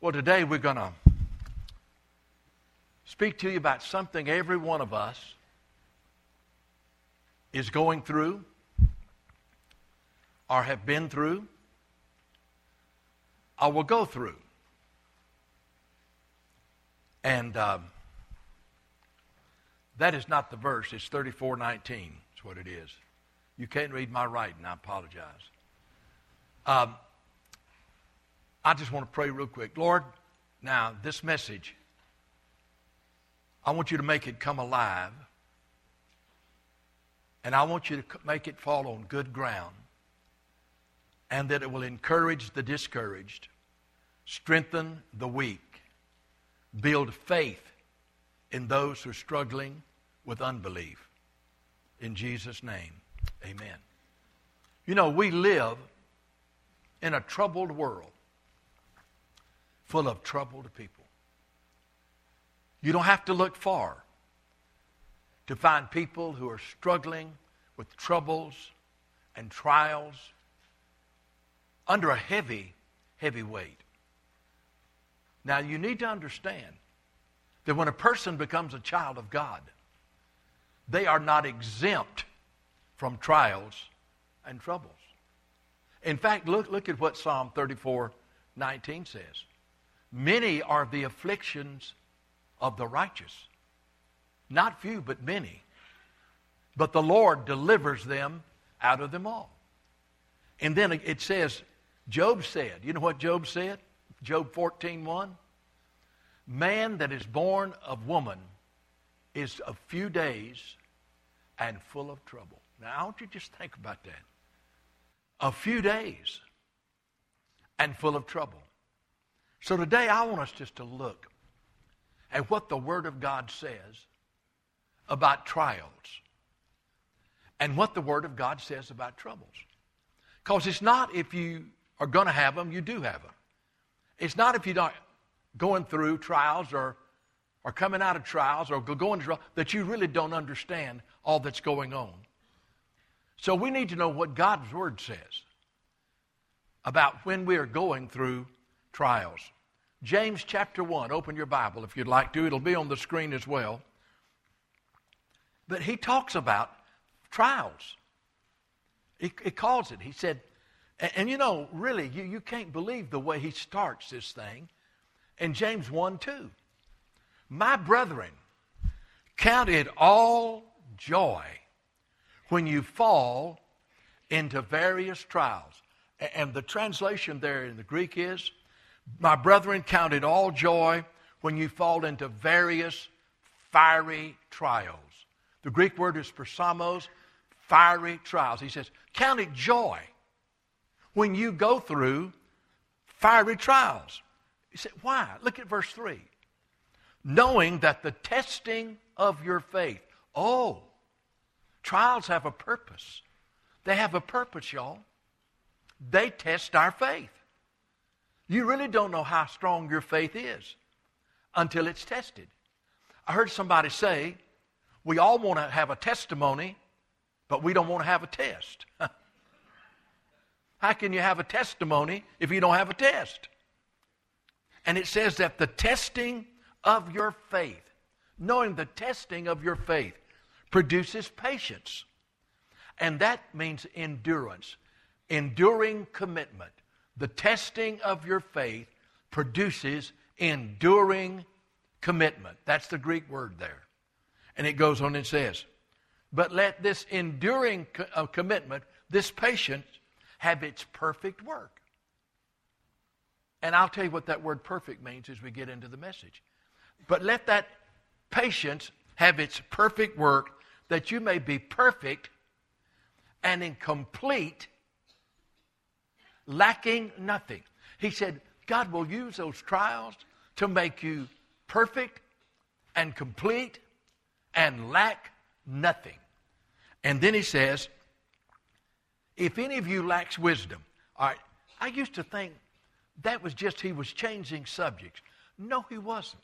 Well, today we're going to speak to you about something every one of us is going through or have been through or will go through. And um, that is not the verse, it's 3419. That's what it is. You can't read my writing, I apologize. Um, I just want to pray real quick. Lord, now this message, I want you to make it come alive. And I want you to make it fall on good ground. And that it will encourage the discouraged, strengthen the weak, build faith in those who are struggling with unbelief. In Jesus' name, amen. You know, we live in a troubled world full of troubled people. You don't have to look far to find people who are struggling with troubles and trials under a heavy, heavy weight. Now, you need to understand that when a person becomes a child of God, they are not exempt from trials and troubles. In fact, look, look at what Psalm 34 19 says. Many are the afflictions of the righteous. Not few, but many. But the Lord delivers them out of them all. And then it says, Job said, you know what Job said? Job 14 1? Man that is born of woman is a few days and full of trouble. Now, I want you just think about that. A few days and full of trouble. So today I want us just to look at what the Word of God says about trials and what the Word of God says about troubles. Because it's not if you are going to have them, you do have them. It's not if you're going through trials or, or coming out of trials or going through that you really don't understand all that's going on. So we need to know what God's Word says about when we are going through trials. James chapter 1, open your Bible if you'd like to, it'll be on the screen as well. But he talks about trials. He, he calls it, he said, and, and, you know, really, you, you can't believe the way he starts this thing in James 1 2. My brethren, count it all joy when you fall into various trials. And the translation there in the Greek is, My brethren, count it all joy when you fall into various fiery trials. The Greek word is peirasmos, fiery trials. He says, Count it joy when you go through fiery trials. He said, Why? Look at verse 3. Knowing that the testing of your faith, oh, trials have a purpose. They have a purpose, y'all they test our faith. You really don't know how strong your faith is until it's tested. I heard somebody say, we all want to have a testimony, but we don't want to have a test. how can you have a testimony if you don't have a test? And it says that the testing of your faith, knowing the testing of your faith, produces patience. And that means endurance enduring commitment. The testing of your faith produces enduring commitment. That's the Greek word there. And it goes on and says, But let this enduring co- uh, commitment, this patience, have its perfect work. And I'll tell you what that word perfect means as we get into the message. But let that patience have its perfect work, that you may be perfect and in complete lacking nothing. He said, God will use those trials to make you perfect and complete and lack nothing. And then he says, if any of you lacks wisdom, all right, I used to think that was just he was changing subjects. No, he wasn't.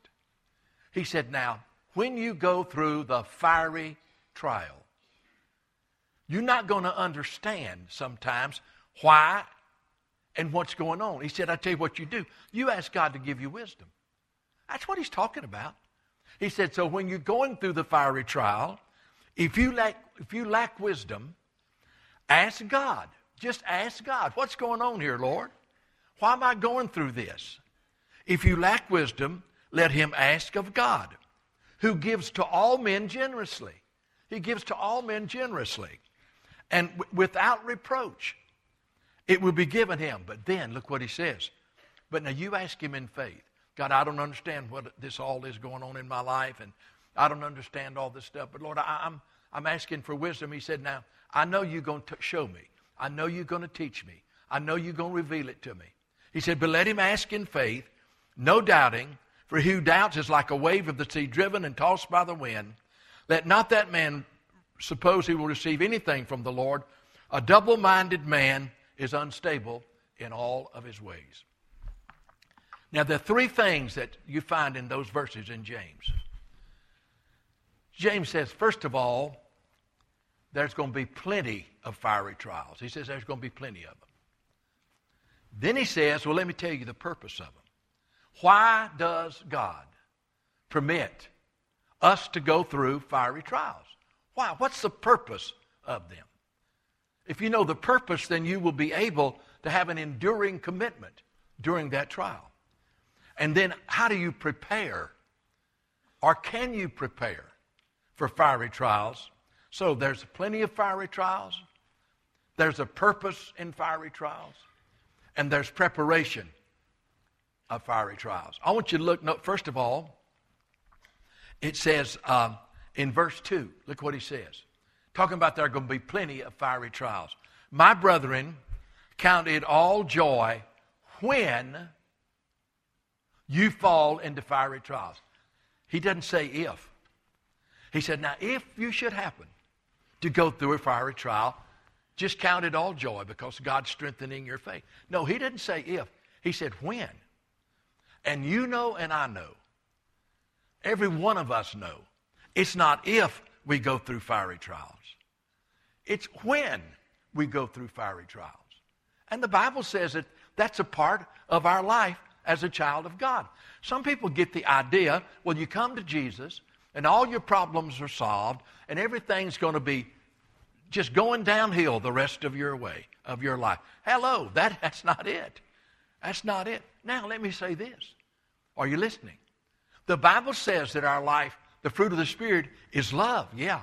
He said, now, when you go through the fiery trial, you're not going to understand sometimes why and what's going on. He said, I tell you what you do. You ask God to give you wisdom. That's what he's talking about. He said, so when you're going through the fiery trial, if you lack, if you lack wisdom, ask God. Just ask God, what's going on here, Lord? Why am I going through this? If you lack wisdom, let him ask of God, who gives to all men generously. He gives to all men generously and w- without reproach. It will be given him. But then, look what he says. But now you ask him in faith. God, I don't understand what this all is going on in my life, and I don't understand all this stuff. But Lord, I, am I'm, I'm asking for wisdom. He said, Now, I know you're going to show me. I know you're going to teach me. I know you're going to reveal it to me. He said, But let him ask in faith, no doubting, for he who doubts is like a wave of the sea driven and tossed by the wind. Let not that man suppose he will receive anything from the Lord. A double minded man is unstable in all of his ways. Now, there are three things that you find in those verses in James. James says, first of all, there's going to be plenty of fiery trials. He says there's going to be plenty of them. Then he says, well, let me tell you the purpose of them. Why does God permit us to go through fiery trials? Why? What's the purpose of them? If you know the purpose, then you will be able to have an enduring commitment during that trial. And then, how do you prepare? Or can you prepare for fiery trials? So, there's plenty of fiery trials, there's a purpose in fiery trials, and there's preparation of fiery trials. I want you to look, no, first of all, it says um, in verse 2, look what he says. Talking about there are going to be plenty of fiery trials. My brethren, count it all joy when you fall into fiery trials. He doesn't say if. He said, now if you should happen to go through a fiery trial, just count it all joy because God's strengthening your faith. No, he didn't say if. He said when. And you know and I know. Every one of us know. It's not if we go through fiery trials. It's when we go through fiery trials. And the Bible says that that's a part of our life as a child of God. Some people get the idea, well, you come to Jesus and all your problems are solved and everything's going to be just going downhill the rest of your way, of your life. Hello, that, that's not it. That's not it. Now, let me say this. Are you listening? The Bible says that our life, the fruit of the Spirit, is love, yeah.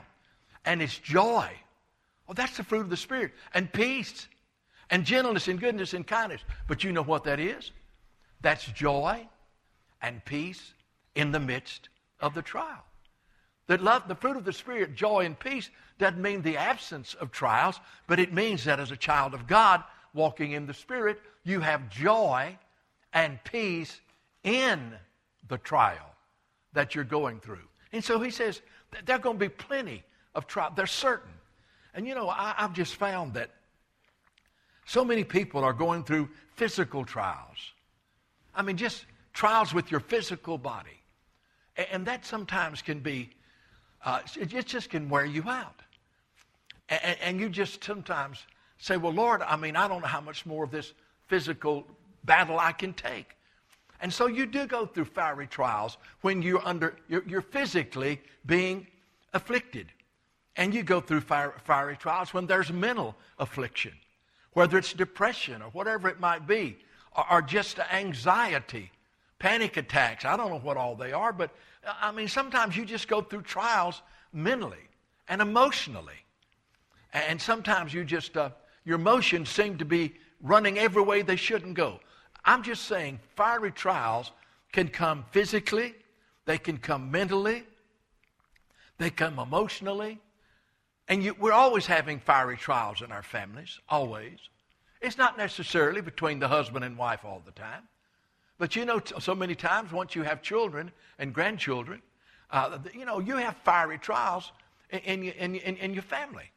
And it's joy. Well, that's the fruit of the Spirit. And peace. And gentleness and goodness and kindness. But you know what that is? That's joy and peace in the midst of the trial. That love, the fruit of the Spirit, joy and peace, doesn't mean the absence of trials, but it means that as a child of God walking in the Spirit, you have joy and peace in the trial that you're going through. And so he says, there are going to be plenty of trials. They're certain. And you know, I, I've just found that so many people are going through physical trials. I mean, just trials with your physical body. And that sometimes can be, uh, it just can wear you out. And, and you just sometimes say, well, Lord, I mean, I don't know how much more of this physical battle I can take. And so you do go through fiery trials when you're under, you're, you're physically being afflicted. And you go through fire, fiery trials when there's mental affliction, whether it's depression or whatever it might be, or, or just anxiety, panic attacks. I don't know what all they are, but I mean, sometimes you just go through trials mentally and emotionally. And sometimes you just, uh, your emotions seem to be running every way they shouldn't go. I'm just saying, fiery trials can come physically, they can come mentally, they come emotionally. And you, we're always having fiery trials in our families, always. It's not necessarily between the husband and wife all the time. But you know, so many times once you have children and grandchildren, uh, you know, you have fiery trials in, in, in, in your family.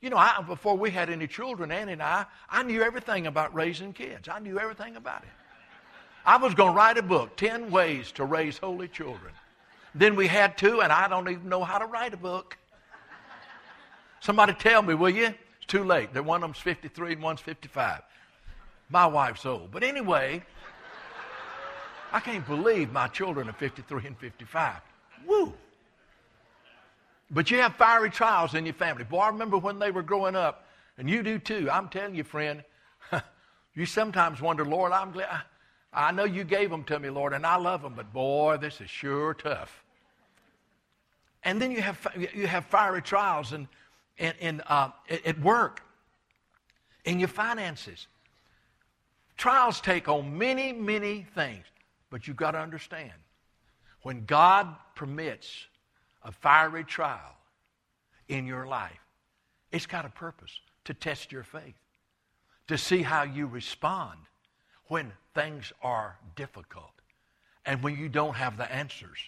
You know, I, before we had any children, Annie and I, I knew everything about raising kids. I knew everything about it. I was going to write a book, 10 Ways to Raise Holy Children. Then we had two, and I don't even know how to write a book. Somebody tell me, will you? It's too late. One of them's 53 and one's 55. My wife's old. But anyway, I can't believe my children are 53 and 55. Woo! But you have fiery trials in your family. Boy, I remember when they were growing up, and you do too. I'm telling you, friend, you sometimes wonder, Lord, I'm glad. I know you gave them to me, Lord, and I love them, but boy, this is sure tough. And then you have, you have fiery trials in, in, in uh, at work, in your finances. Trials take on many, many things, but you've got to understand when God permits a fiery trial in your life, it's got a purpose to test your faith, to see how you respond when things are difficult and when you don't have the answers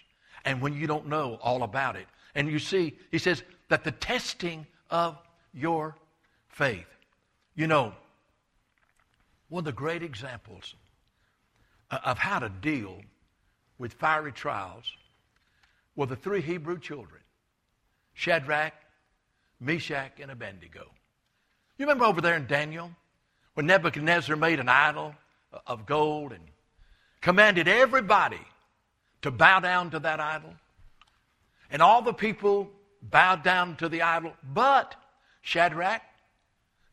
and when you don't know all about it. And you see, he says that the testing of your faith. You know, one of the great examples uh, of how to deal with fiery trials were the three Hebrew children Shadrach, Meshach, and Abednego. You remember over there in Daniel when Nebuchadnezzar made an idol of gold and commanded everybody to bow down to that idol? And all the people bowed down to the idol, but Shadrach,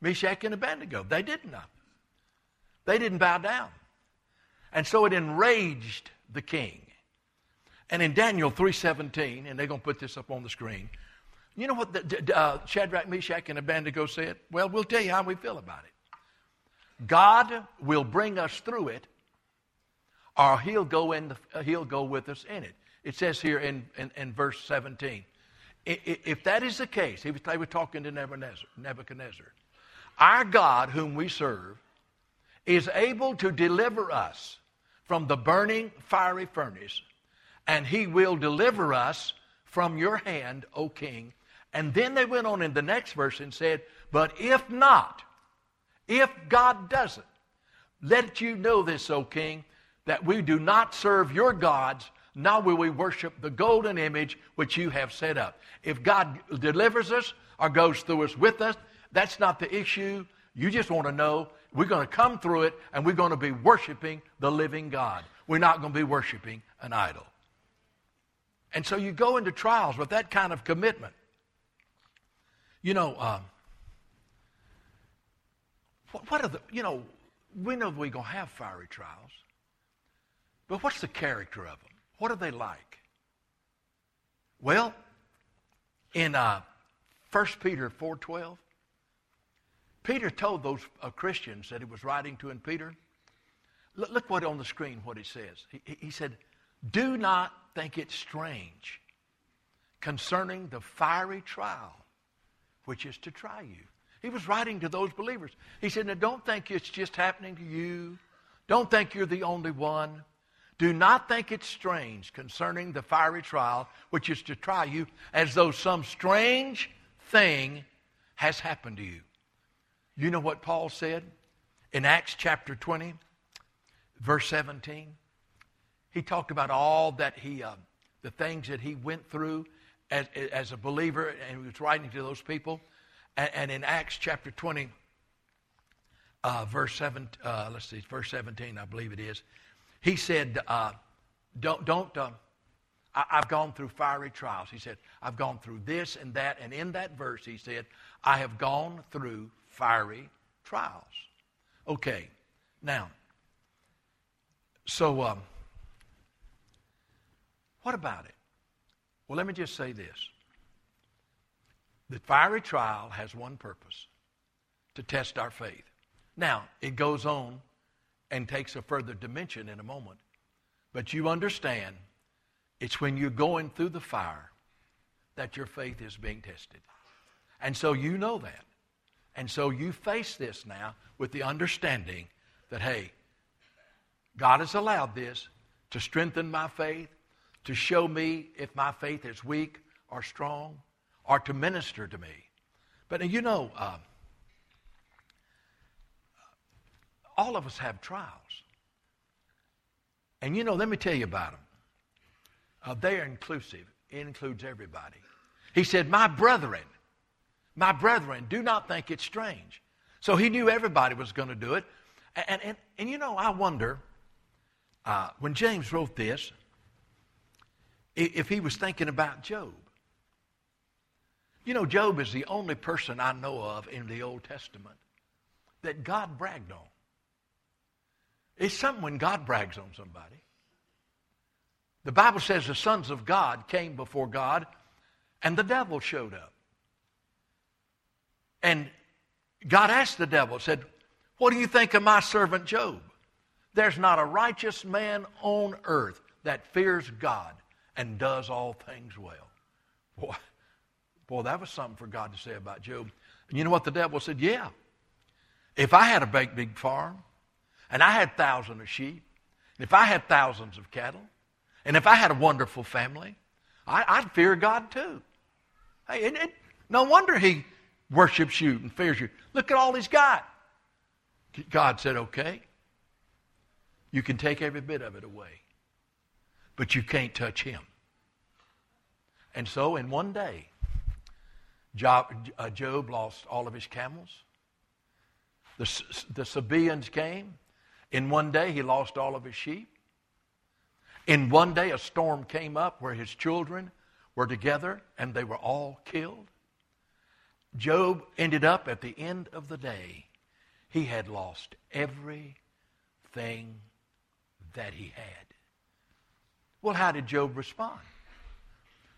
Meshach, and Abednego. They did not. They didn't bow down. And so it enraged the king. And in Daniel 3.17, and they're going to put this up on the screen, you know what the, uh, Shadrach, Meshach, and Abednego said? Well, we'll tell you how we feel about it. God will bring us through it, or he'll go, in the, he'll go with us in it. It says here in, in, in verse 17. If that is the case, he was, they were talking to Nebuchadnezzar. Our God, whom we serve, is able to deliver us from the burning fiery furnace, and he will deliver us from your hand, O king. And then they went on in the next verse and said, But if not, if God doesn't, let you know this, O king, that we do not serve your gods, now will we worship the golden image which you have set up. If God delivers us or goes through us with us, that's not the issue. You just want to know we're going to come through it and we're going to be worshiping the living God. We're not going to be worshiping an idol. And so you go into trials with that kind of commitment. You know, um, what, what, are the, you know, we know we're going to have fiery trials, but what's the character of them? What are they like? Well, in uh, 1 Peter 4.12, Peter told those uh, Christians that he was writing to in Peter, look, look what on the screen what he says. He, he said, do not think it strange concerning the fiery trial which is to try you. He was writing to those believers. He said, now don't think it's just happening to you. Don't think you're the only one. Do not think it strange concerning the fiery trial which is to try you, as though some strange thing has happened to you. You know what Paul said in Acts chapter 20, verse 17? He talked about all that he, uh, the things that he went through as, as a believer, and he was writing to those people. And, and in Acts chapter 20, uh, verse 7, uh, let's see, verse 17, I believe it is. He said, uh, Don't, don't uh, I, have gone through fiery trials. He said, I've gone through this and that. And in that verse, he said, I have gone through fiery trials. Okay, now, so um, what about it? Well, let me just say this. The fiery trial has one purpose to test our faith. Now, it goes on and takes a further dimension in a moment. But you understand, it's when you're going through the fire that your faith is being tested. And so you know that. And so you face this now with the understanding that, hey, God has allowed this to strengthen my faith, to show me if my faith is weak or strong, or to minister to me. But you know, uh, all of us have trials. And you know, let me tell you about them. Uh, they are inclusive, it includes everybody. He said, My brethren, my brethren, do not think it strange. So he knew everybody was going to do it. And, and, and you know, I wonder uh, when James wrote this, if he was thinking about Job. You know, Job is the only person I know of in the Old Testament that God bragged on. It's something when God brags on somebody. The Bible says the sons of God came before God and the devil showed up. And God asked the devil, said, What do you think of my servant Job? There's not a righteous man on earth that fears God and does all things well. Boy, boy, that was something for God to say about Job. And you know what the devil said? Yeah. If I had a big, big farm, and I had thousands of sheep, and if I had thousands of cattle, and if I had a wonderful family, I, would fear God too. Hey, it, no wonder he worships you and fears you. Look at all he's got. God said, okay, you can take every bit of it away, but you can't touch him. And so, in one day, Job, uh, Job lost all of his camels. The, the Sabaeans came. In one day, he lost all of his sheep. In one day, a storm came up where his children were together and they were all killed. Job ended up at the end of the day, he had lost everything that he had. Well, how did Job respond?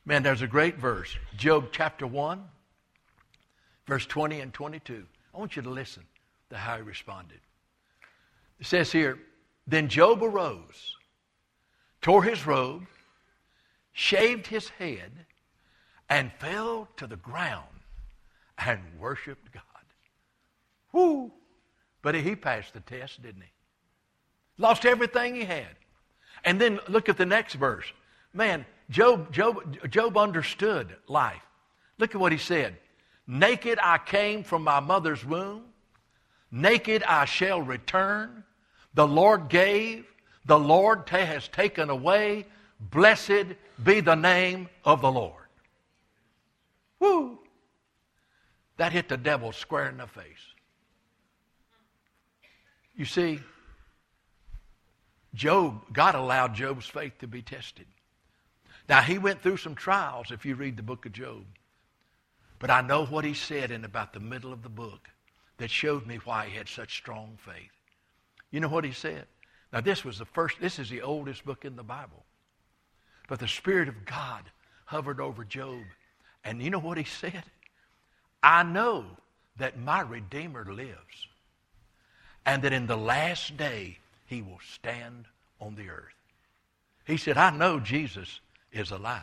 Man, there's a great verse. Job chapter 1, verse 20 and 22. I want you to listen to how he responded. It says here, Then Job arose, tore his robe, shaved his head, and fell to the ground and worshiped God. Whoo! But he passed the test, didn't he? Lost everything he had. And then look at the next verse. Man, Job, Job, Job understood life. Look at what he said. Naked I came from my mother's womb. Naked I shall return. The Lord gave. The Lord has taken away. Blessed be the name of the Lord. Woo! That hit the devil square in the face. You see, Job, God allowed Job's faith to be tested. Now, he went through some trials if you read the book of Job. But I know what he said in about the middle of the book that showed me why he had such strong faith. You know what he said? Now, this was the first, this is the oldest book in the Bible. But the Spirit of God hovered over Job. And you know what he said? I know that my Redeemer lives, and that in the last day he will stand on the earth. He said, I know Jesus is alive.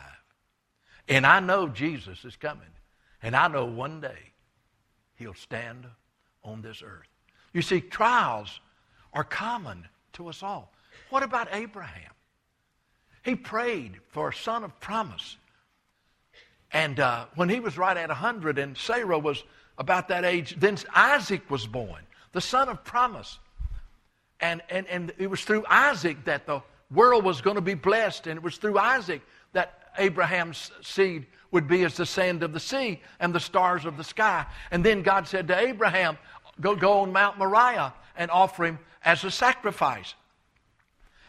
And I know Jesus is coming. And I know one day he'll stand on this earth. You see, trials are common to us all. What about Abraham? He prayed for a son of promise. And uh, when he was right at 100 and Sarah was about that age, then Isaac was born, the son of promise. And, and, and it was through Isaac that the world was going to be blessed. And it was through Isaac that Abraham's seed would be as the sand of the sea and the stars of the sky. And then God said to Abraham, Go, go on Mount Moriah and offer him as a sacrifice.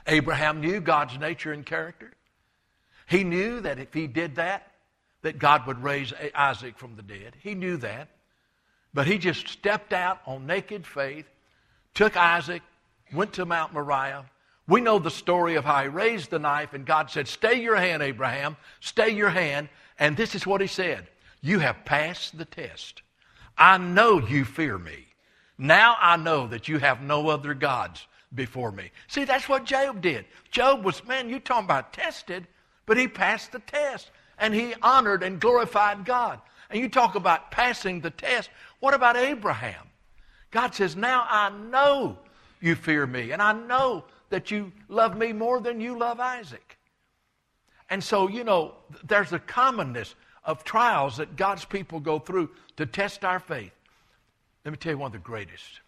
Abraham knew God's nature and character. He knew that if he did that, that God would raise Isaac from the dead. He knew that. But he just stepped out on naked faith, took Isaac, went to Mount Moriah. We know the story of how he raised the knife, and God said, Stay your hand, Abraham, stay your hand. And this is what he said You have passed the test. I know you fear me. Now I know that you have no other gods before me. See, that's what Job did. Job was, man, you talking about tested, but he passed the test and he honored and glorified God. And you talk about passing the test. What about Abraham? God says, Now I know you fear me, and I know that you love me more than you love Isaac. And so, you know, there's a commonness of trials that God's people go through to test our faith. Let me tell you one of the greatest.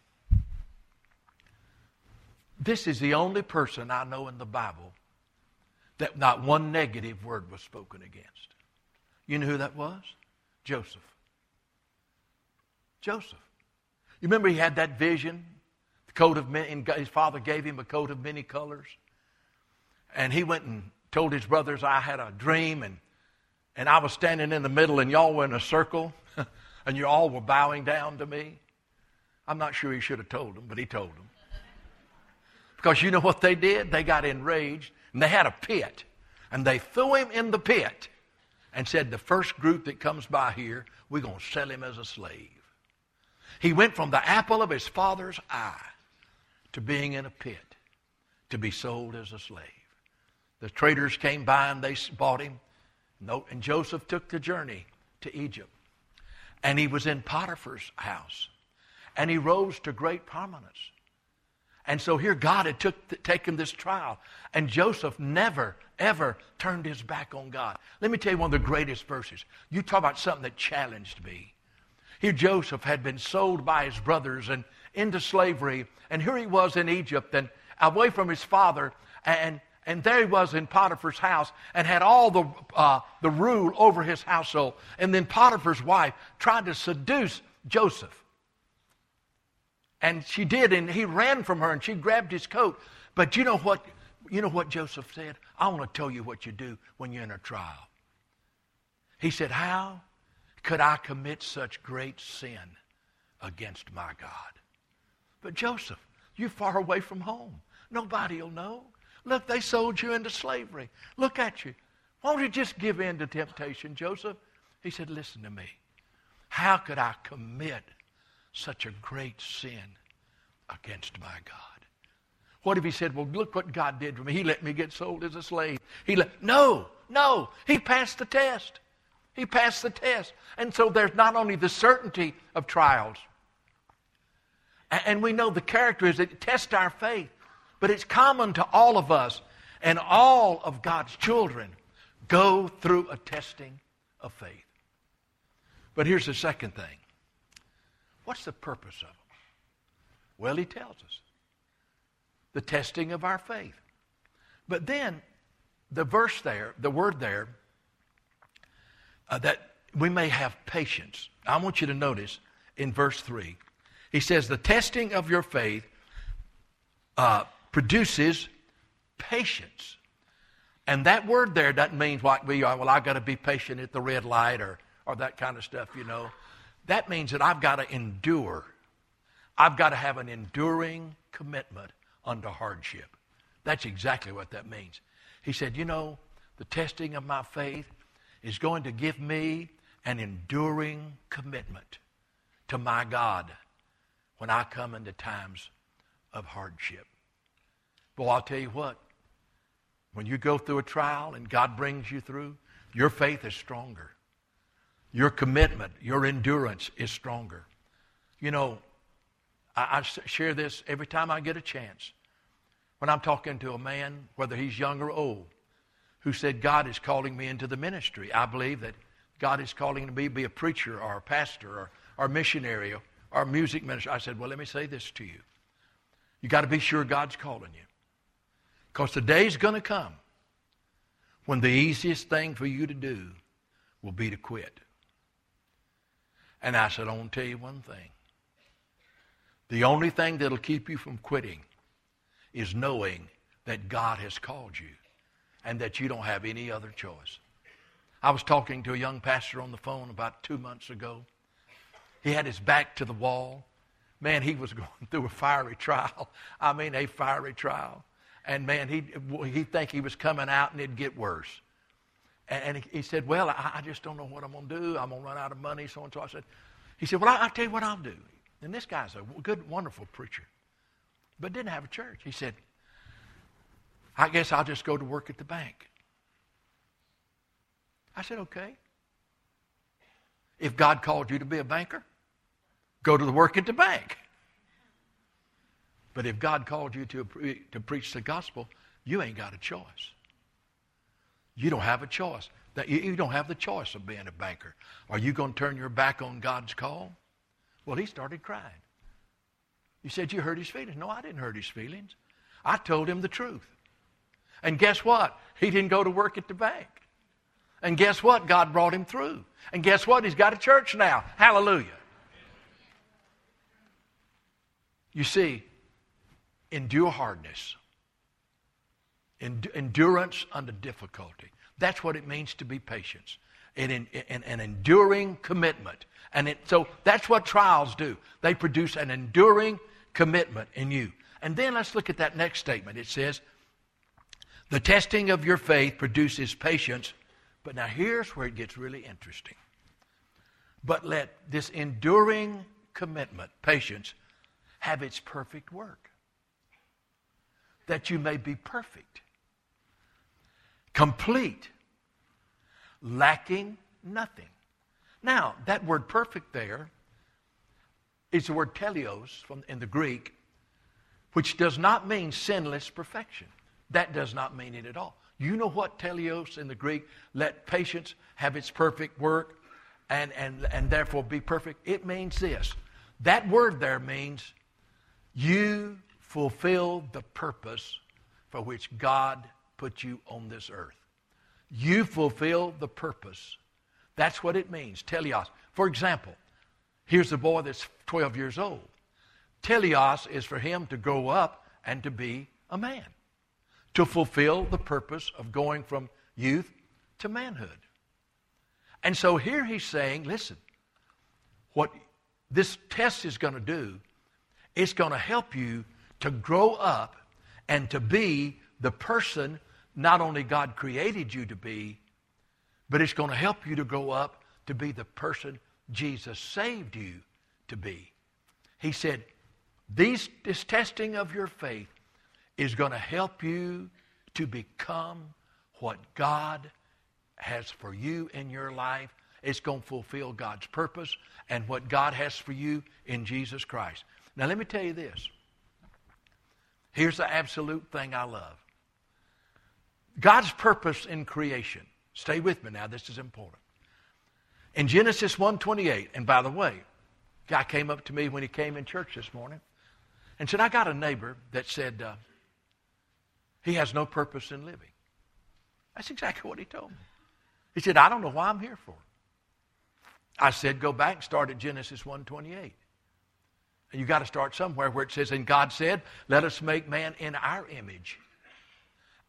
This is the only person I know in the Bible that not one negative word was spoken against. You know who that was? Joseph. Joseph. You remember he had that vision The coat of many, his father gave him a coat of many colors. And he went and told his brothers, I had a dream, and, and I was standing in the middle, and y'all were in a circle, and you all were bowing down to me. I'm not sure he should have told them, but he told them. Because you know what they did? They got enraged, and they had a pit, and they threw him in the pit and said, The first group that comes by here, we're going to sell him as a slave. He went from the apple of his father's eye to being in a pit, to be sold as a slave. The traders came by and they bought him. And Joseph took the journey to Egypt. And he was in Potiphar's house. And he rose to great prominence. And so here God had took, taken this trial. And Joseph never, ever turned his back on God. Let me tell you one of the greatest verses. You talk about something that challenged me. Here Joseph had been sold by his brothers and into slavery. And here he was in Egypt and away from his father. And and there he was in Potiphar's house and had all the, uh, the rule over his household. And then Potiphar's wife tried to seduce Joseph. And she did, and he ran from her and she grabbed his coat. But you know what? You know what Joseph said? I want to tell you what you do when you're in a trial. He said, How could I commit such great sin against my God? But Joseph, you're far away from home. Nobody will know. Look, they sold you into slavery. Look at you. Won't you just give in to temptation, Joseph? He said, Listen to me. How could I commit such a great sin against my God? What if he said, Well, look what God did for me. He let me get sold as a slave. He let no, no. He passed the test. He passed the test. And so there's not only the certainty of trials, and we know the character is that test our faith. But it's common to all of us and all of God's children go through a testing of faith. But here's the second thing what's the purpose of them? Well, he tells us the testing of our faith. But then the verse there, the word there, uh, that we may have patience. I want you to notice in verse 3. He says, The testing of your faith uh, produces patience. And that word there doesn't mean what we are, well, I've got to be patient at the red light or, or that kind of stuff, you know. That means that I've got to endure. I've got to have an enduring commitment under hardship. That's exactly what that means. He said, You know, the testing of my faith is going to give me an enduring commitment to my God when I come into times of hardship. Well, I'll tell you what, when you go through a trial and God brings you through, your faith is stronger. Your commitment, your endurance is stronger. You know, I, I share this every time I get a chance. When I'm talking to a man, whether he's young or old, who said, God is calling me into the ministry. I believe that God is calling me to be a preacher or a pastor or, or a missionary or, or a music minister. I said, Well, let me say this to you. You got to be sure God's calling you. Because the day's going to come when the easiest thing for you to do will be to quit. And I said, I want to tell you one thing. The only thing that'll keep you from quitting is knowing that God has called you and that you don't have any other choice. I was talking to a young pastor on the phone about two months ago. He had his back to the wall. Man, he was going through a fiery trial. I mean, a fiery trial. And man, he he'd think he was coming out and it'd get worse. And, he, he, said, Well, I, I, just don't know what I'm going to do. I'm going to run out of money, so and so. I said, He said, Well, I, will tell you what I'll do. And this guy's a good, wonderful preacher, but didn't have a church. He said, I guess I'll just go to work at the bank. I said, Okay. If God called you to be a banker, go to the work at the bank. But if God called you to, to preach the gospel, you ain't got a choice. You don't have a choice. You don't have the choice of being a banker. Are you going to turn your back on God's call? Well, he started crying. You said you hurt his feelings. No, I didn't hurt his feelings. I told him the truth. And guess what? He didn't go to work at the bank. And guess what? God brought him through. And guess what? He's got a church now. Hallelujah. You see, endure hardness, endurance under difficulty. That's what it means to be patient. An, an, an enduring commitment. And it, so that's what trials do. They produce an enduring commitment in you. And then let's look at that next statement. It says, The testing of your faith produces patience. But now here's where it gets really interesting. But let this enduring commitment, patience, have its perfect work, that you may be perfect, complete, lacking nothing. Now, that word perfect there is the word teleos from, in the Greek, which does not mean sinless perfection. That does not mean it at all. You know what teleos in the Greek? Let patience have its perfect work and, and, and therefore be perfect. It means this. That word there means you fulfill the purpose for which God put you on this earth. You fulfill the purpose. That's what it means, teleos. For example, here's a boy that's 12 years old. Teleos is for him to grow up and to be a man, to fulfill the purpose of going from youth to manhood. And so here he's saying, listen, what this test is going to do, it's going to help you to grow up and to be the person not only God created you to be, but it's going to help you to grow up to be the person Jesus saved you to be. He said, these, this testing of your faith is going to help you to become what God has for you in your life. It's going to fulfill God's purpose and what God has for you in Jesus Christ. Now, let me tell you this. Here's the absolute thing I love God's purpose in creation. Stay with me now, this is important. In Genesis 1:28, and by the way, guy came up to me when he came in church this morning and said, I got a neighbor that said uh, he has no purpose in living. That's exactly what he told me. He said, I don't know why I'm here for. I said, go back and start at Genesis 1:28. And you got to start somewhere where it says, and God said, let us make man in our image,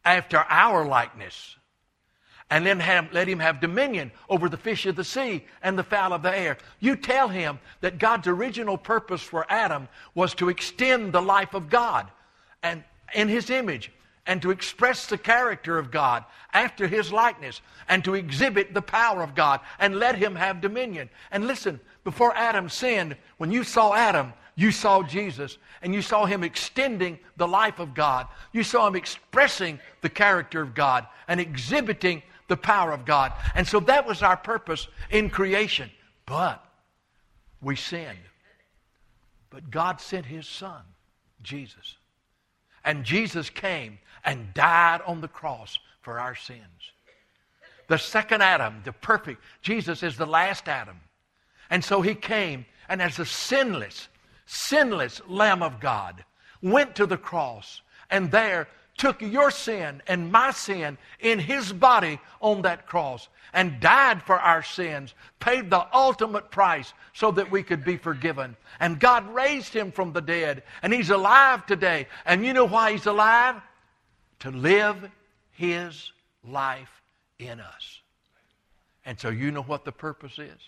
after our likeness. And then have, let him have dominion over the fish of the sea and the fowl of the air. You tell him that God's original purpose for Adam was to extend the life of God and in his image and to express the character of God after his likeness and to exhibit the power of God and let him have dominion. And listen, before Adam sinned, when you saw Adam, you saw Jesus and you saw him extending the life of God. You saw him expressing the character of God and exhibiting the power of God. And so that was our purpose in creation. But we sinned. But God sent his son, Jesus. And Jesus came and died on the cross for our sins. The second Adam, the perfect, Jesus is the last Adam. And so he came and as a sinless, sinless Lamb of God went to the cross and there took your sin and my sin in his body on that cross and died for our sins, paid the ultimate price so that we could be forgiven. And God raised him from the dead, and he's alive today. And you know why he's alive? To live his life in us. And so you know what the purpose is?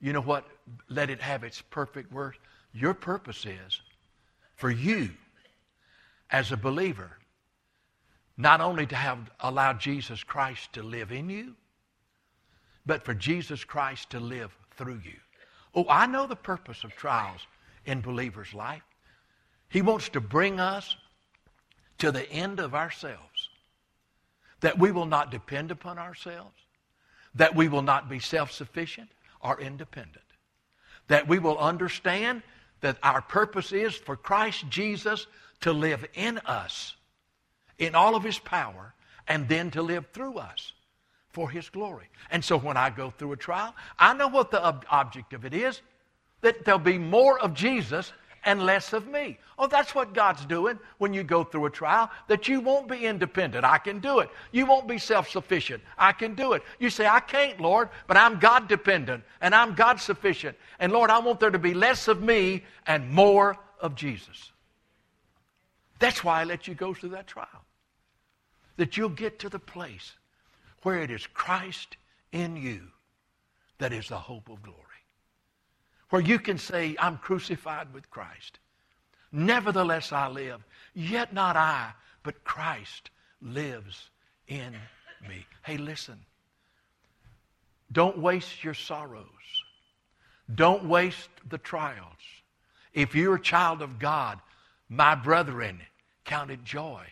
You know what? Let it have its perfect work. Your purpose is for you as a believer not only to have allowed Jesus Christ to live in you, but for Jesus Christ to live through you. Oh, I know the purpose of trials in believers' life. He wants to bring us to the end of ourselves, that we will not depend upon ourselves, that we will not be self sufficient or independent, that we will understand that our purpose is for Christ Jesus to live in us in all of his power and then to live through us for his glory. And so when I go through a trial, I know what the ob- object of it is that there'll be more of Jesus and less of me. Oh, that's what God's doing when you go through a trial, that you won't be independent. I can do it. You won't be self sufficient. I can do it. You say, I can't, Lord, but I'm God dependent and I'm God sufficient. And Lord, I want there to be less of me and more of Jesus. That's why I let you go through that trial. That you'll get to the place where it is Christ in you that is the hope of glory. Where you can say, I'm crucified with Christ. Nevertheless I live, yet not I, but Christ lives in me. Hey, listen. Don't waste your sorrows. Don't waste the trials. If you're a child of God, my brethren, count it joy.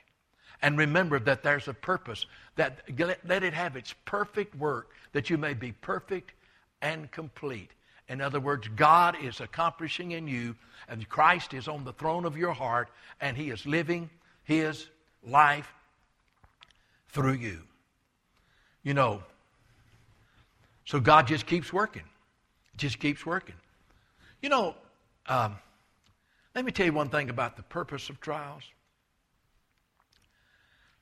And remember that there's a purpose, that let it have its perfect work, that you may be perfect and complete. In other words, God is accomplishing in you, and Christ is on the throne of your heart, and He is living His life through you. You know, so God just keeps working. Just keeps working. You know, um, let me tell you one thing about the purpose of trials.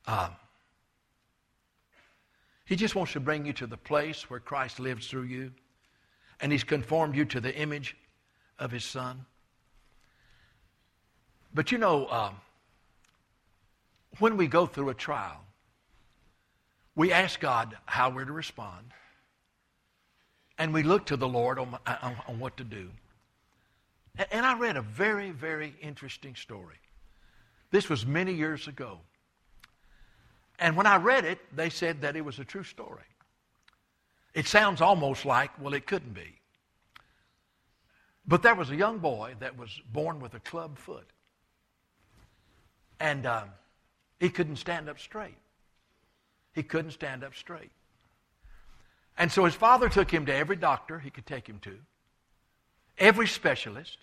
Um, he just wants to bring you to the place where Christ lives through you, and He's conformed you to the image of His Son. But you know, um, when we go through a trial, we ask God how we're to respond, and we look to the Lord on, on, on what to do. And, and I read a very, very interesting story. This was many years ago. And when I read it, they said that it was a true story. It sounds almost like, well, it couldn't be. But there was a young boy that was born with a club foot. And um, he couldn't stand up straight. He couldn't stand up straight. And so his father took him to every doctor he could take him to, every specialist.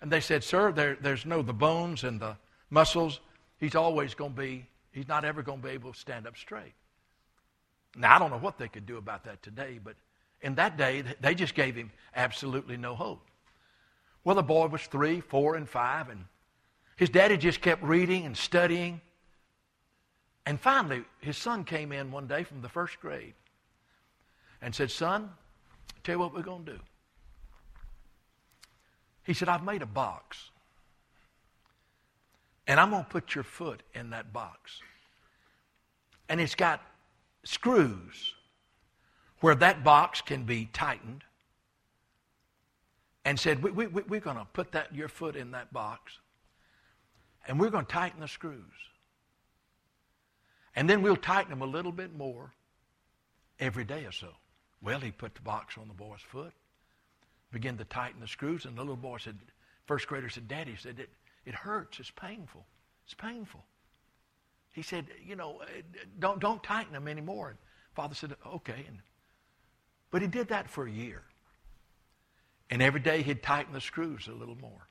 And they said, Sir, there, there's no the bones and the muscles. He's always going to be, he's not ever going to be able to stand up straight. Now, I don't know what they could do about that today, but in that day, they just gave him absolutely no hope. Well, the boy was three, four, and five, and his daddy just kept reading and studying. And finally, his son came in one day from the first grade and said, Son, tell you what we're going to do. He said, I've made a box. And I'm going to put your foot in that box. And it's got screws where that box can be tightened. And said, we, we, we're going to put that, your foot in that box. And we're going to tighten the screws. And then we'll tighten them a little bit more every day or so. Well, he put the box on the boy's foot, began to tighten the screws, and the little boy said, first grader said, Daddy, said, it, it hurts. It's painful. It's painful. He said, you know, uh, don't, don't tighten them anymore. And father said, okay. And, but he did that for a year. And every day he'd tighten the screws a little more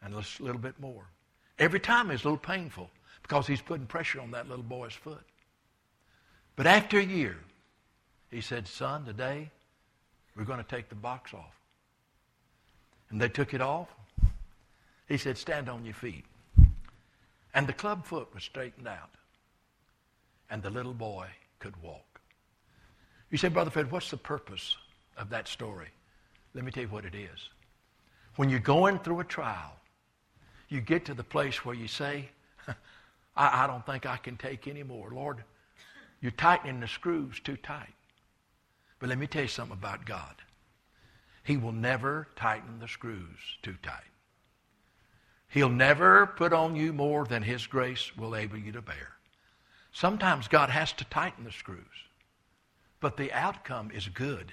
and a little bit more. Every time it's a little painful because he's putting pressure on that little boy's foot. But after a year, he said, Son, today we're going to take the box off. And they took it off. He said, Stand on your feet. And the club foot was straightened out. And the little boy could walk. You say, Brother Fred, what's the purpose of that story? Let me tell you what it is. When you're going through a trial, you get to the place where you say, I, I don't think I can take any more. Lord, you're tightening the screws too tight. But let me tell you something about God. He will never tighten the screws too tight. He'll never put on you more than His grace will able you to bear. Sometimes God has to tighten the screws, but the outcome is good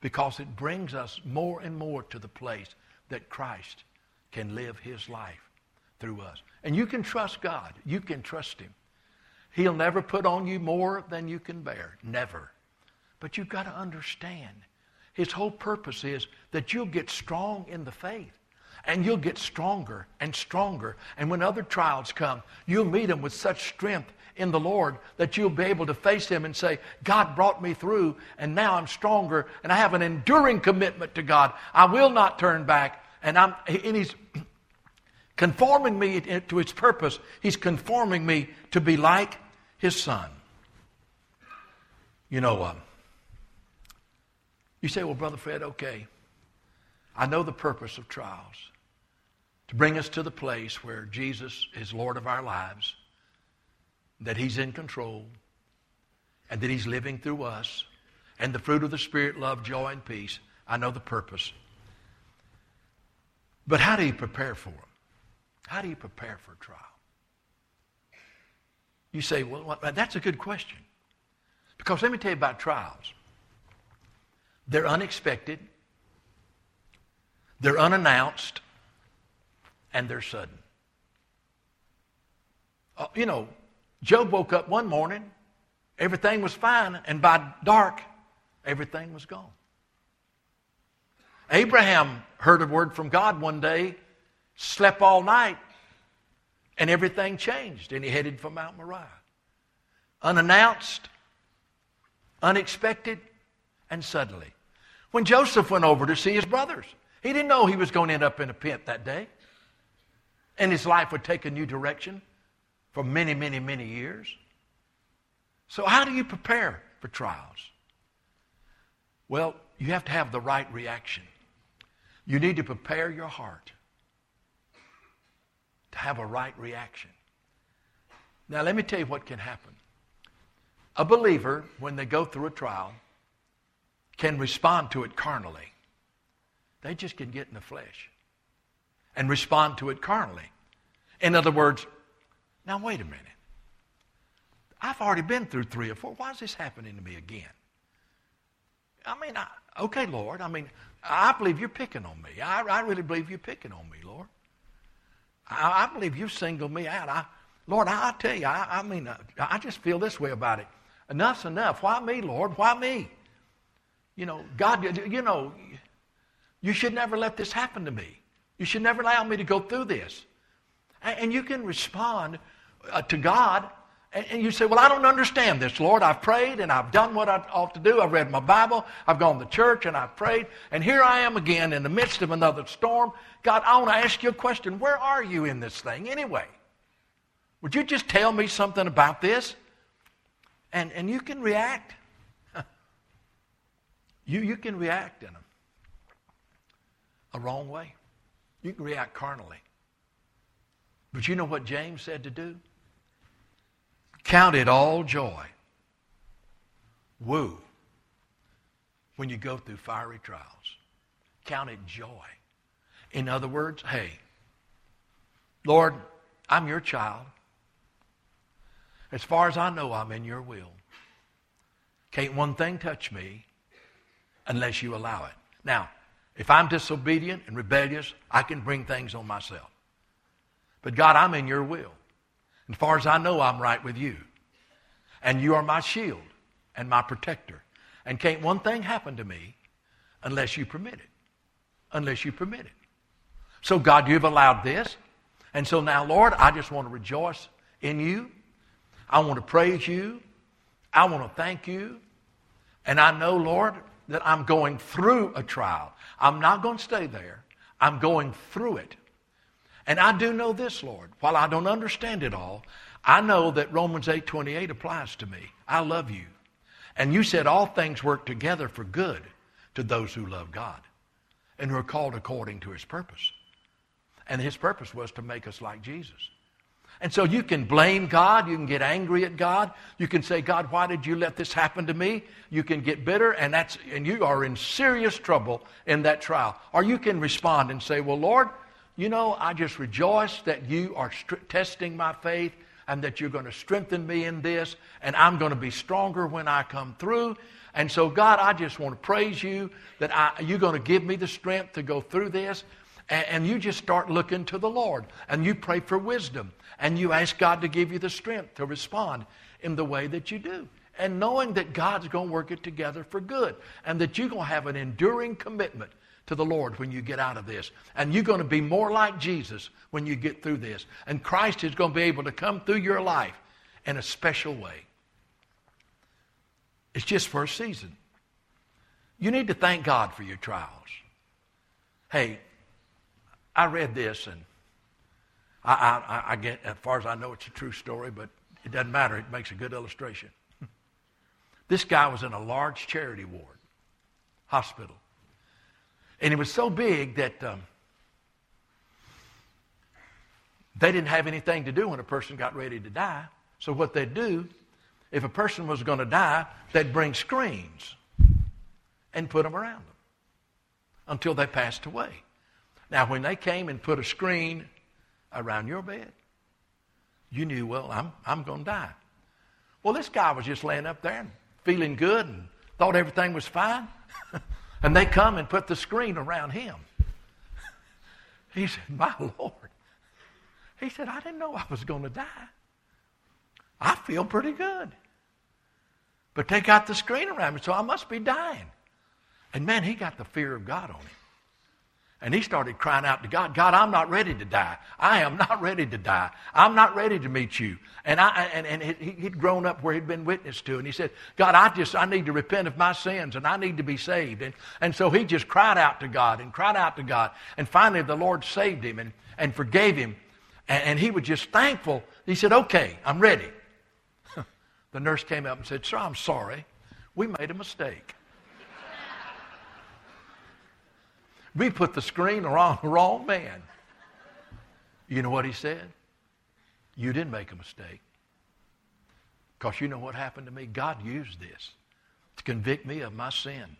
because it brings us more and more to the place that Christ can live His life through us. And you can trust God. You can trust Him. He'll never put on you more than you can bear. Never. But you've got to understand, his whole purpose is that you'll get strong in the faith. And you'll get stronger and stronger. And when other trials come, you'll meet them with such strength in the Lord that you'll be able to face them and say, God brought me through, and now I'm stronger, and I have an enduring commitment to God. I will not turn back. And, I'm, He's conforming me to His purpose. He's conforming me to be like His Son. You know, um, you say, well, Brother Fred, okay, I know the purpose of trials. To bring us to the place where Jesus is Lord of our lives, that He's in control, and that He's living through us, and the fruit of the Spirit, love, joy, and peace. I know the purpose. But how do you prepare for them? How do you prepare for a trial? You say, well, that's a good question. Because let me tell you about trials. They're unexpected, they're unannounced, and they're sudden. Uh, you know, Job woke up one morning, everything was fine, and by dark, everything was gone. Abraham heard a word from God one day, slept all night, and everything changed, and he headed for Mount Moriah. Unannounced, unexpected, and suddenly. When Joseph went over to see his brothers, he didn't know he was going to end up in a pit that day. And his life would take a new direction for many, many, many years. So, how do you prepare for trials? Well, you have to have the right reaction. You need to prepare your heart to have a right reaction. Now, let me tell you what can happen. A believer, when they go through a trial, can respond to it carnally. They just can get in the flesh and respond to it carnally. In other words, now wait a minute. I've already been through three or four. Why is this happening to me again? I mean, I, okay, Lord. I mean, I believe you're picking on me. I, I really believe you're picking on me, Lord. I, I believe you've singled me out. I, Lord, I, I tell you, I, I mean, uh, I just feel this way about it. Enough's enough. Why me, Lord? Why me? You know, God, you know, you should never let this happen to me. You should never allow me to go through this. And, you can respond uh, to God and, and you say, Well, I don't understand this, Lord. I've prayed and I've done what I ought to do. I've read my Bible. I've gone to church and I've prayed. And here I am again in the midst of another storm. God, I want to ask you a question. Where are you in this thing anyway? Would you just tell me something about this? And, and you can react. you, you can react in a, a wrong way. You can react carnally. But you know what James said to do? Count it all joy. Woo. When you go through fiery trials. Count it joy. In other words, hey, Lord, I'm your child. As far as I know, I'm in your will. Can't one thing touch me unless you allow it. Now, if I'm disobedient and rebellious, I can bring things on myself. But God, I'm in your will. As far as I know, I'm right with you. And you are my shield and my protector. And can't one thing happen to me unless you permit it. Unless you permit it. So, God, you've allowed this. And so now, Lord, I just want to rejoice in you. I want to praise you. I want to thank you. And I know, Lord, that I'm going through a trial. I'm not going to stay there. I'm going through it. And I do know this, Lord. While I don't understand it all, I know that Romans 8:28 applies to me. I love you. And you said all things work together for good to those who love God and who are called according to his purpose. And his purpose was to make us like Jesus. And so you can blame God, you can get angry at God, you can say, God, why did you let this happen to me? You can get bitter, and that's and you are in serious trouble in that trial. Or you can respond and say, Well, Lord, you know, I just rejoice that you are st- testing my faith and that you're going to strengthen me in this, and I'm going to be stronger when I come through. And so, God, I just want to praise you that I, you're going to give me the strength to go through this. And, and you just start looking to the Lord, and you pray for wisdom, and you ask God to give you the strength to respond in the way that you do. And knowing that God's going to work it together for good, and that you're going to have an enduring commitment to the Lord when you get out of this. And you're going to be more like Jesus when you get through this. And Christ is going to be able to come through your life in a special way. It's just for a season. You need to thank God for your trials. Hey, I read this and I, I, I get, as far as I know, it's a true story, but it doesn't matter. It makes a good illustration. this guy was in a large charity ward, hospital. And it was so big that um, they didn't have anything to do when a person got ready to die. So what they'd do, if a person was going to die, they'd bring screens and put them around them until they passed away. Now, when they came and put a screen around your bed, you knew, well, I'm, I'm going to die. Well, this guy was just laying up there and feeling good and thought everything was fine. and they come and put the screen around him. He said, My Lord. He said, I didn't know I was going to die. I feel pretty good. But they got the screen around me, so I must be dying. And man, he got the fear of God on him. And he started crying out to God, God, I'm not ready to die. I am not ready to die. I'm not ready to meet you. And, I, and, and he'd grown up where he'd been witness to. And he said, God, I just, I need to repent of my sins and I need to be saved. And, and so he just cried out to God and cried out to God. And finally the Lord saved him and, and forgave him. And, and he was just thankful. He said, okay, I'm ready. the nurse came up and said, sir, I'm sorry. We made a mistake. We put the screen on the wrong man. You know what he said? You didn't make a mistake. Because you know what happened to me? God used this to convict me of my sin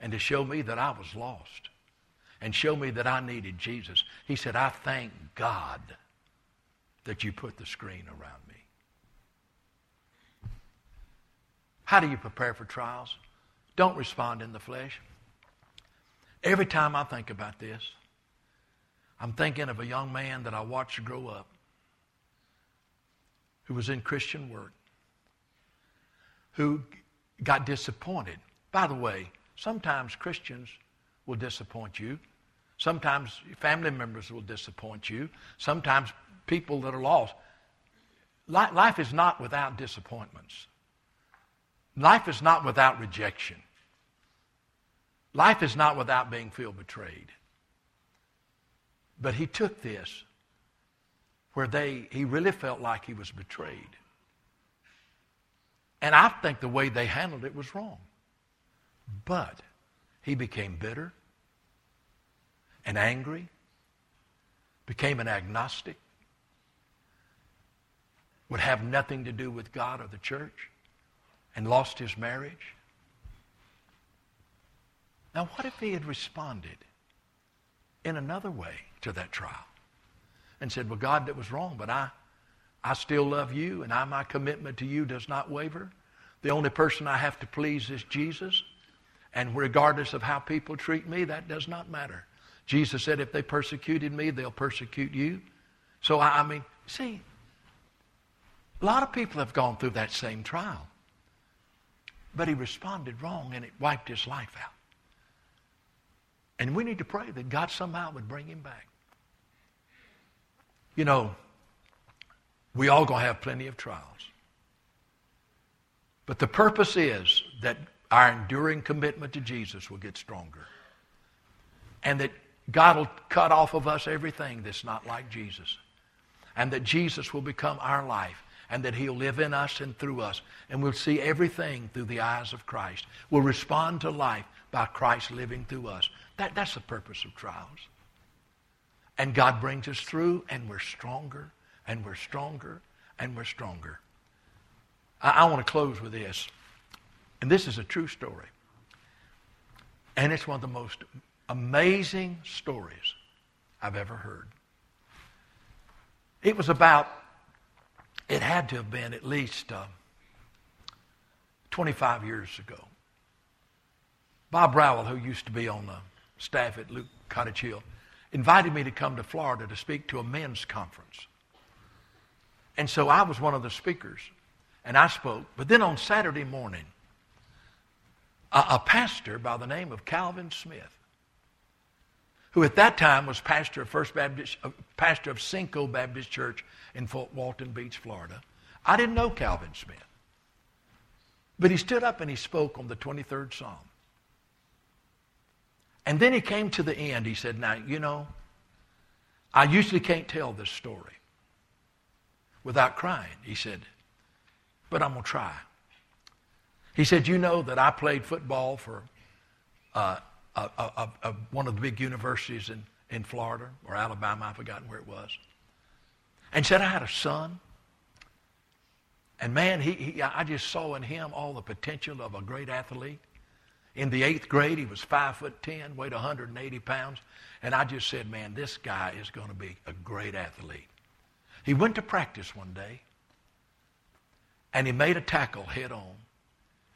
and to show me that I was lost and show me that I needed Jesus. He said, I thank God that you put the screen around me. How do you prepare for trials? Don't respond in the flesh. Every time I think about this, I'm thinking of a young man that I watched grow up who was in Christian work, who got disappointed. By the way, sometimes Christians will disappoint you. Sometimes family members will disappoint you. Sometimes people that are lost. Life is not without disappointments. Life is not without rejection. Life is not without being feel betrayed. But he took this where they he really felt like he was betrayed. And I think the way they handled it was wrong. But he became bitter and angry, became an agnostic, would have nothing to do with God or the church, and lost his marriage now, what if he had responded in another way to that trial and said, Well, God, that was wrong, but I, I still love you, and I, my commitment to you does not waver. The only person I have to please is Jesus. And regardless of how people treat me, that does not matter. Jesus said, if they persecuted me, they'll persecute you. So, I, I mean, see, a lot of people have gone through that same trial. But he responded wrong, and it wiped his life out. And we need to pray that God somehow would bring him back. You know, we all going to have plenty of trials. But the purpose is that our enduring commitment to Jesus will get stronger. And that God will cut off of us everything that's not like Jesus. And that Jesus will become our life. And that He'll live in us and through us. And we'll see everything through the eyes of Christ. We'll respond to life by Christ living through us. That, that's the purpose of trials. And God brings us through, and we're stronger, and we're stronger, and we're stronger. I, I want to close with this. And this is a true story. And it's one of the most amazing stories I've ever heard. It was about, it had to have been at least uh, 25 years ago. Bob Rowell, who used to be on the staff at Luke Cottage Hill, invited me to come to Florida to speak to a men's conference. And so I was one of the speakers, and I spoke. But then on Saturday morning, a, a pastor by the name of Calvin Smith, who at that time was pastor of First Baptist, uh, pastor of Cinco Baptist Church in Fort Walton Beach, Florida. I didn't know Calvin Smith. But he stood up and he spoke on the 23rd Psalm. And then he came to the end. He said, Now, you know, I usually can't tell this story without crying. He said, But I'm going to try. He said, You know that I played football for uh, a, a, a, one of the big universities in, in Florida or Alabama, I've forgotten where it was. And said, I had a son. And man, he, he, I just saw in him all the potential of a great athlete. In the eighth grade, he was five foot ten, weighed 180 pounds. And I just said, man, this guy is going to be a great athlete. He went to practice one day, and he made a tackle head on,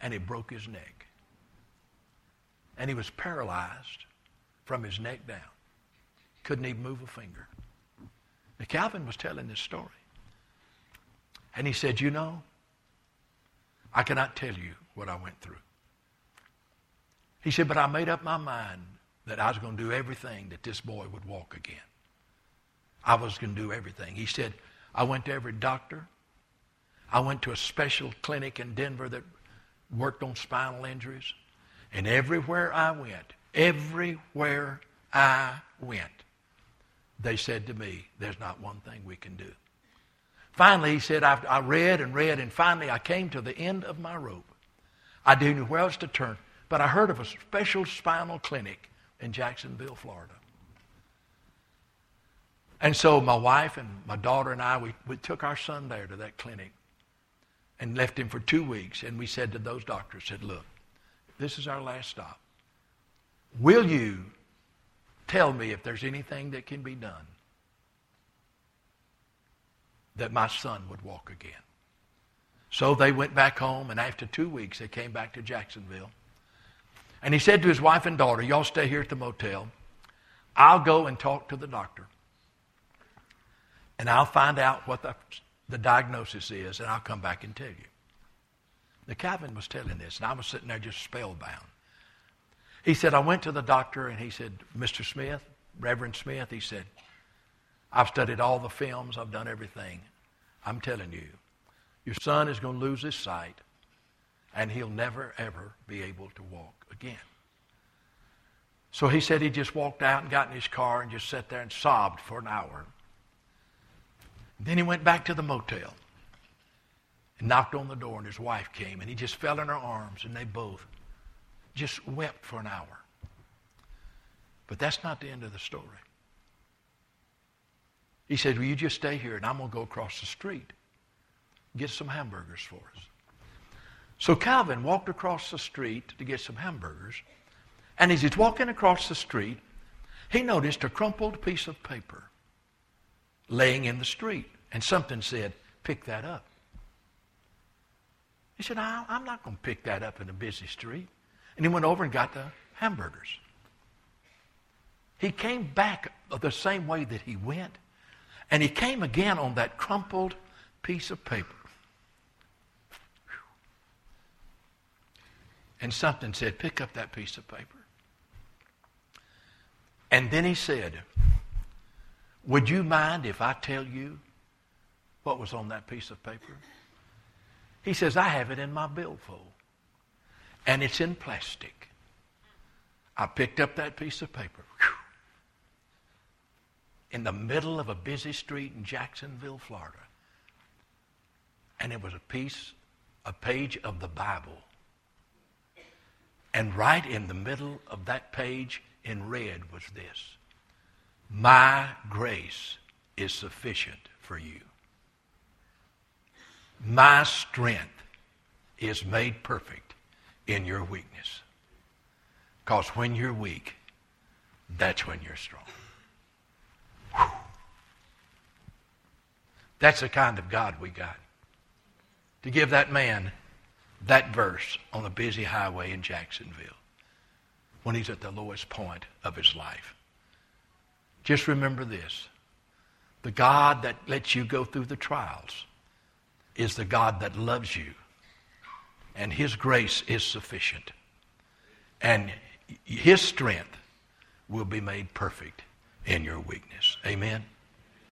and he broke his neck. And he was paralyzed from his neck down. Couldn't even move a finger. Now, Calvin was telling this story. And he said, You know, I cannot tell you what I went through. He said, But I made up my mind that I was going to do everything that this boy would walk again. I was going to do everything. He said, I went to every doctor. I went to a special clinic in Denver that worked on spinal injuries. And everywhere I went, everywhere I went, they said to me, There's not one thing we can do. Finally, he said, I, I read and read, and finally I came to the end of my rope. I didn't know where else to turn, but I heard of a special spinal clinic in Jacksonville, Florida. And so my wife and my daughter and I, we, we took our son there to that clinic and left him for two weeks. And we said to those doctors, said, look, this is our last stop. Will you tell me if there's anything that can be done that my son would walk again? So they went back home, and after two weeks, they came back to Jacksonville. And he said to his wife and daughter, Y'all stay here at the motel. I'll go and talk to the doctor. And I'll find out what the, the diagnosis is, and I'll come back and tell you. The Calvin was telling this, and I was sitting there just spellbound. He said, I went to the doctor, and he said, Mr. Smith, Reverend Smith, he said, I've studied all the films, I've done everything. I'm telling you, your son is going to lose his sight, and he'll never, ever be able to walk again. So he said he just walked out and got in his car and just sat there and sobbed for an hour. Then he went back to the motel and knocked on the door, and his wife came, and he just fell in her arms, and they both just wept for an hour. But that's not the end of the story. He said, Will you just stay here, and I'm going to go across the street, get some hamburgers for us. So Calvin walked across the street to get some hamburgers, and as he's walking across the street, he noticed a crumpled piece of paper laying in the street, and something said, Pick that up. He said, I'm not going to pick that up in a busy street. And he went over and got the hamburgers. He came back the same way that he went, and he came again on that crumpled piece of paper. And something said, Pick up that piece of paper. And then he said, Would you mind if I tell you what was on that piece of paper? He says, I have it in my billfold, and it's in plastic. I picked up that piece of paper. In the middle of a busy street in Jacksonville, Florida. And it was a piece, a page of the Bible. And right in the middle of that page in red was this My grace is sufficient for you. My strength is made perfect in your weakness. Because when you're weak, that's when you're strong. Whew. That's the kind of God we got. To give that man that verse on a busy highway in Jacksonville when he's at the lowest point of his life. Just remember this the God that lets you go through the trials is the God that loves you, and His grace is sufficient. And His strength will be made perfect in your weakness. Amen.